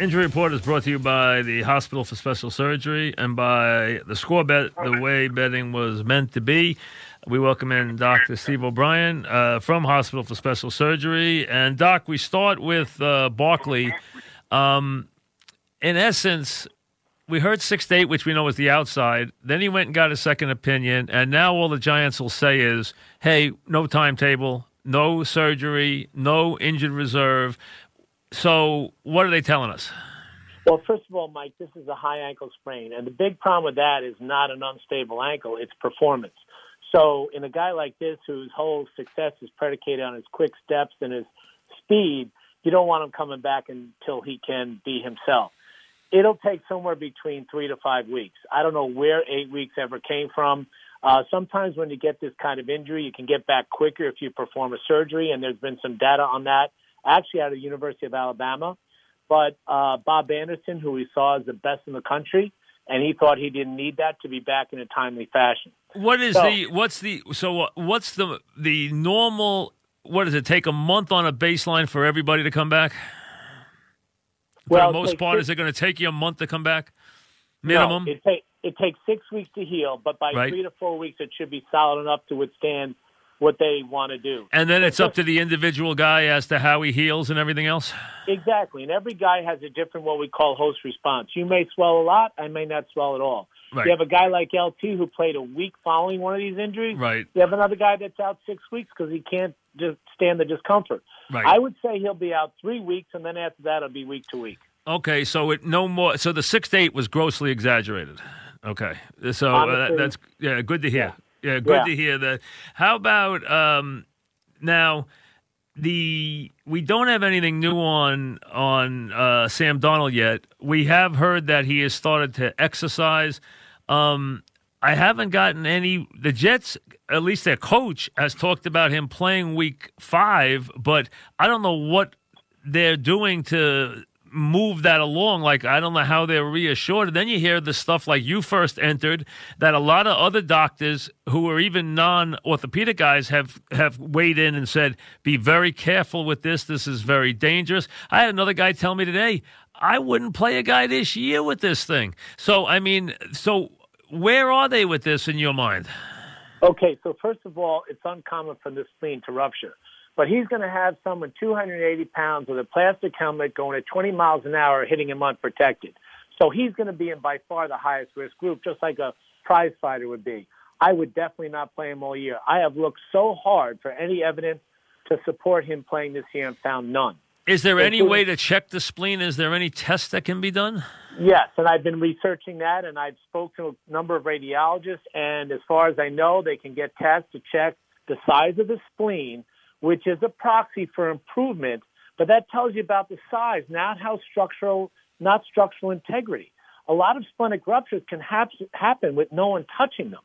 Injury Report is brought to you by the Hospital for Special Surgery and by the score bet, the way betting was meant to be. We welcome in Dr. Steve O'Brien uh, from Hospital for Special Surgery. And, Doc, we start with uh, Barkley. Um, in essence, we heard six to eight, which we know was the outside. Then he went and got a second opinion. And now all the Giants will say is, hey, no timetable, no surgery, no injured reserve. So, what are they telling us? Well, first of all, Mike, this is a high ankle sprain, and the big problem with that is not an unstable ankle; it's performance. So, in a guy like this, whose whole success is predicated on his quick steps and his speed, you don't want him coming back until he can be himself. It'll take somewhere between three to five weeks. I don't know where eight weeks ever came from. Uh, sometimes when you get this kind of injury, you can get back quicker if you perform a surgery, and there's been some data on that actually out of the University of Alabama. But uh, Bob Anderson, who we saw as the best in the country, and he thought he didn't need that to be back in a timely fashion. What is So- the what's the so what's the the normal? What does it take a month on a baseline for everybody to come back? For Well, the most part, six- is it going to take you a month to come back? Minimum. No, it, take, it takes six weeks to heal, but by Right. three to four weeks, it should be solid enough to withstand what they want to do. and then it's up to the individual guy as to how he heals and everything else. Exactly. And every guy has a different, what we call host response. You may swell a lot, I may not swell at all. Right. You have a guy like LT who played a week following one of these injuries. Right. You have another guy that's out six weeks because he can't just stand the discomfort. Right. I would say he'll be out three weeks, and then after that, it'll be week to week. Okay, so it no more. So the six to eight was grossly exaggerated. Okay, so uh, Honestly, that's yeah, good to hear. Yeah, good Yeah. to hear that. How about um, now? The we don't have anything new on on uh, Sam Darnold yet. We have heard that he has started to exercise. Um, I haven't gotten any. The Jets, at least their coach, has talked about him playing week five, but I don't know what they're doing to move that along. Like I don't know how they're reassured. Then you hear the stuff like you first entered that a lot of other doctors who are even non-orthopedic guys have have weighed in and said, "Be very careful with this. This is very dangerous." I had another guy tell me today, "I wouldn't play a guy this year with this thing." So I mean, so where are they with this in your mind? Okay, so first of all, it's uncommon for the spleen to rupture. But he's going to have someone 280 pounds with a plastic helmet going at 20 miles an hour hitting him unprotected. So he's going to be in by far the highest risk group, just like a prize fighter would be. I would definitely not play him all year. I have looked so hard for any evidence to support him playing this year and found none. Is there any way to check the spleen? Is there any test that can be done? Yes, and I've been researching that, and I've spoken to a number of radiologists, and as far as I know, they can get tests to check the size of the spleen, which is a proxy for improvement, but that tells you about the size, not how structural, not structural integrity. A lot of splenic ruptures can hap- happen with no one touching them.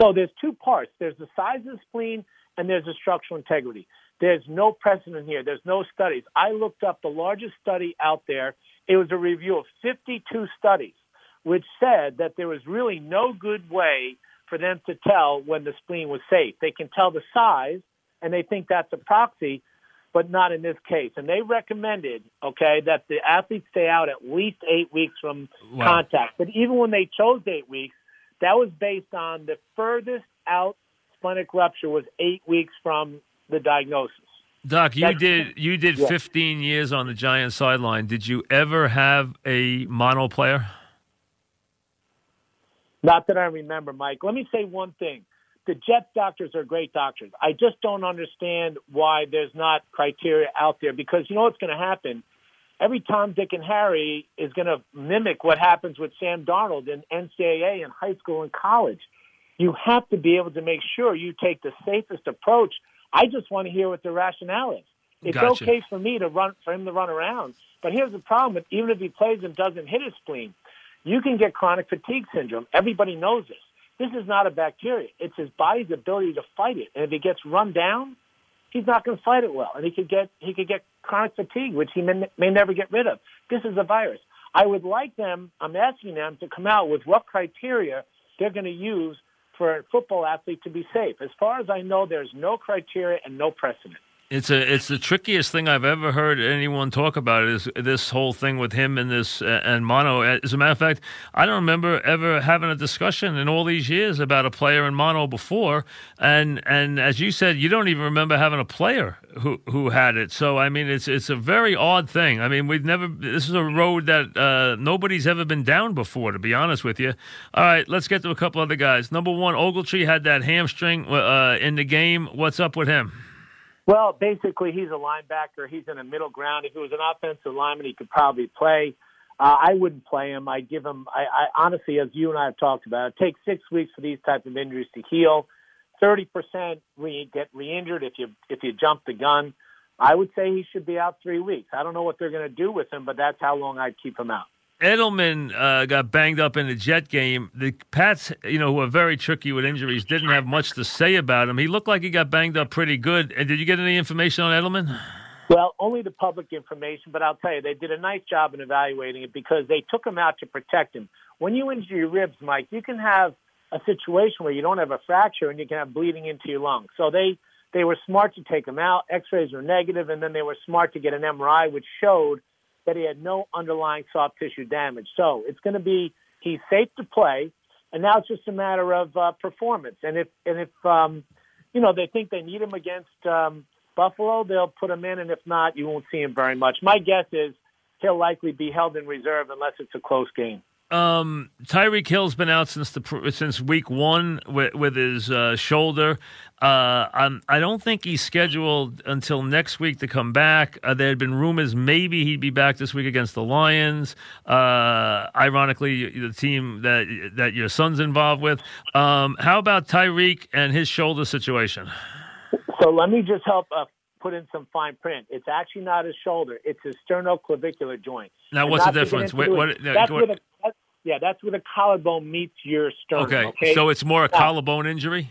So there's two parts. There's the size of the spleen, and there's the structural integrity. There's no precedent here. There's no studies. I looked up the largest study out there. It was a review of 52 studies, which said that there was really no good way for them to tell when the spleen was safe. They can tell the size, and they think that's a proxy, but not in this case. And they recommended, okay, that the athletes stay out at least eight weeks from Wow. contact. But even when they chose eight weeks, that was based on the furthest out splenic rupture was eight weeks from the diagnosis. Doc, you That's- did you did Yeah. 15 years on the Giants sideline. Did you ever have a mono player? Not that I remember, Mike. Let me say one thing. The Jets doctors are great doctors. I just don't understand why there's not criteria out there because you know what's going to happen? Every Tom, Dick, and Harry is going to mimic what happens with Sam Darnold in NCAA in high school and college. You have to be able to make sure you take the safest approach. I just want to hear what the rationale is. It's Gotcha. okay for me to run for him to run around. But here's the problem: even if he plays and doesn't hit his spleen, you can get chronic fatigue syndrome. Everybody knows this. This is not a bacteria; it's his body's ability to fight it. And if he gets run down, he's not going to fight it well, and he could get he could get chronic fatigue, which he may, may never get rid of. This is a virus. I would like them. I'm asking them to come out with what criteria they're going to use for a football athlete to be safe. As far as I know, there's no criteria and no precedent. It's a it's the trickiest thing I've ever heard anyone talk about is this whole thing with him and this uh, and mono. As a matter of fact, I don't remember ever having a discussion in all these years about a player in mono before. And and as you said, you don't even remember having a player who who had it. So I mean, it's it's a very odd thing. I mean, we've never. This is a road that uh, nobody's ever been down before. To be honest with you. All right, let's get to a couple other guys. Number one, Ogletree had that hamstring uh, in the game. What's up with him? Well, basically, he's a linebacker. He's in a middle ground. If he was an offensive lineman, he could probably play. Uh, I wouldn't play him. I give him. I, I honestly, as you and I have talked about, it takes six weeks for these type of injuries to heal. Thirty percent re- get re-injured if you if you jump the gun. I would say he should be out three weeks. I don't know what they're going to do with him, but that's how long I'd keep him out. Edelman uh, got banged up in the Jet game. The Pats, you know, who are very tricky with injuries, didn't have much to say about him. He looked like he got banged up pretty good. And did you get any information on Edelman? Well, only the public information, but I'll tell you, they did a nice job in evaluating it because they took him out to protect him. When you injure your ribs, Mike, you can have a situation where you don't have a fracture and you can have bleeding into your lungs. So they they were smart to take him out. X-rays were negative, and then they were smart to get an MRI, which showed that he had no underlying soft tissue damage. So it's going to be he's safe to play, and now it's just a matter of uh, performance. And if and if um, you know they think they need him against um, Buffalo, they'll put him in, and if not, you won't see him very much. My guess is he'll likely be held in reserve unless it's a close game. Um, Tyreek Hill's been out since the since week one with, with his uh, shoulder. Uh, I'm, I don't think he's scheduled until next week to come back. Uh, there had been rumors maybe he'd be back this week against the Lions. Uh, ironically, the team that that your son's involved with. Um, how about Tyreek and his shoulder situation? So let me just help uh, put in some fine print. It's actually not his shoulder; it's his sternoclavicular joint. Now, And what's the not to get difference? Wait, it, what- that's what- where the, that's, yeah, that's where the collarbone meets your sternum. Okay, Okay, so it's more a Now- collarbone injury.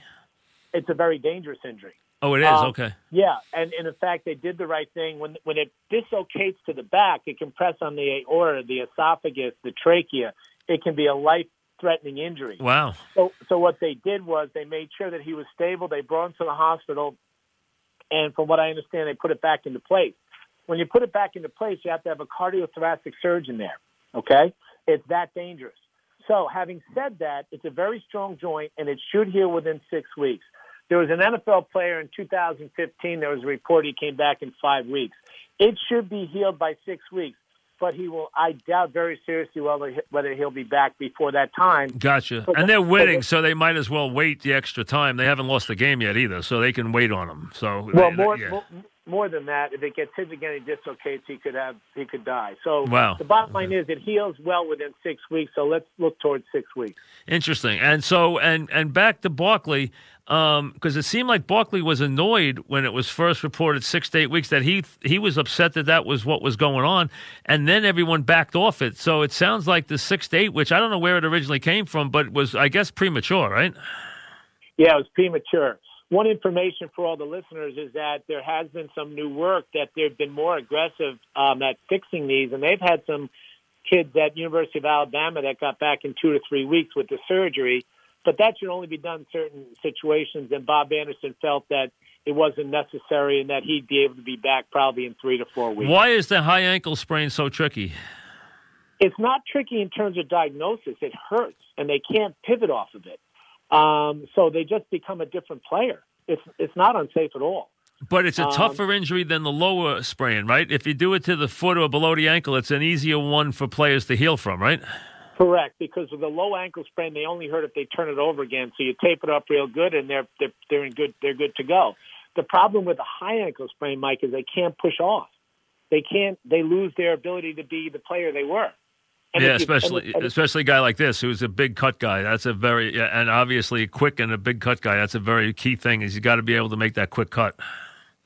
it's a very dangerous injury. Oh, it is. Um, okay. Yeah, and, and in fact, they did the right thing. When when it dislocates to the back, it can press on the aorta, the esophagus, the trachea. It can be a life-threatening injury. Wow. So, so what they did was they made sure that he was stable. They brought him to the hospital, and from what I understand, they put it back into place. When you put it back into place, you have to have a cardiothoracic surgeon there. Okay, it's that dangerous. So, having said that, it's a very strong joint, and it should heal within six weeks. There was an NFL player in 2015. There was a report he came back in five weeks. It should be healed by six weeks, but he will. I doubt very seriously whether whether he'll be back before that time. Gotcha. But And they're winning, so they might as well wait the extra time. They haven't lost the game yet either, so they can wait on him. So Well, they- more, yeah. more more than that, if it gets hit again, it dislocates. He could have he could die. So Wow. the bottom line is it heals well within six weeks. So let's look towards six weeks. Interesting. And so, and and back to Barkley, because it seemed like Barkley was annoyed when it was first reported six to eight weeks that he he was upset that that was what was going on, and then everyone backed off it. So it sounds like the six to eight, which I don't know where it originally came from, but was I guess premature, right? Yeah, it was premature. One information for all the listeners is that there has been some new work that they've been more aggressive um, at fixing these, and they've had some kids at University of Alabama that got back in two to three weeks with the surgery. But that should only be done in certain situations. And Bob Anderson felt that it wasn't necessary and that he'd be able to be back probably in three to four weeks. Why is the high ankle sprain so tricky? It's not tricky in terms of diagnosis. It hurts, and they can't pivot off of it. Um, so they just become a different player. It's it's not unsafe at all. But it's a Um, tougher injury than the lower sprain, right? If you do it to the foot or below the ankle, it's an easier one for players to heal from, right? Correct, because with the low ankle sprain, they only hurt if they turn it over again. So you tape it up real good, and they're they're they're in good they're good to go. The problem with a high ankle sprain, Mike, is they can't push off. They can't. They lose their ability to be the player they were. And yeah, you- especially and- especially a guy like this who's a big cut guy. That's a very yeah, and obviously a quick and a big cut guy. That's a very key thing. Is you got to be able to make that quick cut.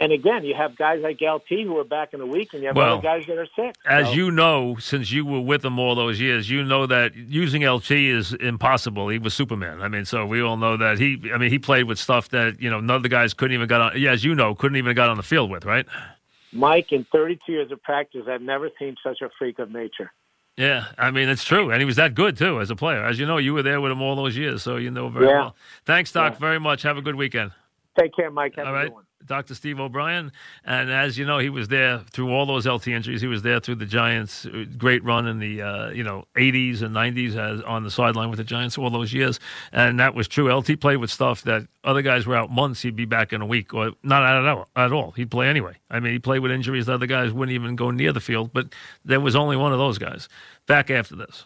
And again, you have guys like LT who are back in the week, and you have Well, other guys that are sick. As So- you know, since you were with him all those years, you know that using LT is impossible. He was Superman. I mean, so we all know that he. I mean, he played with stuff that you know none of the guys couldn't even got on. Yeah, as you know, couldn't even got on the field with, right? Mike, in 32 years of practice, I've never seen such a freak of nature. Yeah, I mean it's true, and he was that good too as a player. As you know, you were there with him all those years, so you know very Yeah. well. Thanks, Doc, Yeah. very much. Have a good weekend. Take care, Mike. Have All a right, good one. Dr. Steve O'Brien, and as you know, he was there through all those LT injuries. He was there through the Giants' great run in the uh, you know 80s and 90s as on the sideline with the Giants all those years, and that was true. LT played with stuff that other guys were out months. He'd be back in a week, or not at all. At all, he'd play anyway. I mean, he played with injuries that other guys wouldn't even go near the field. But there was only one of those guys. Back after this.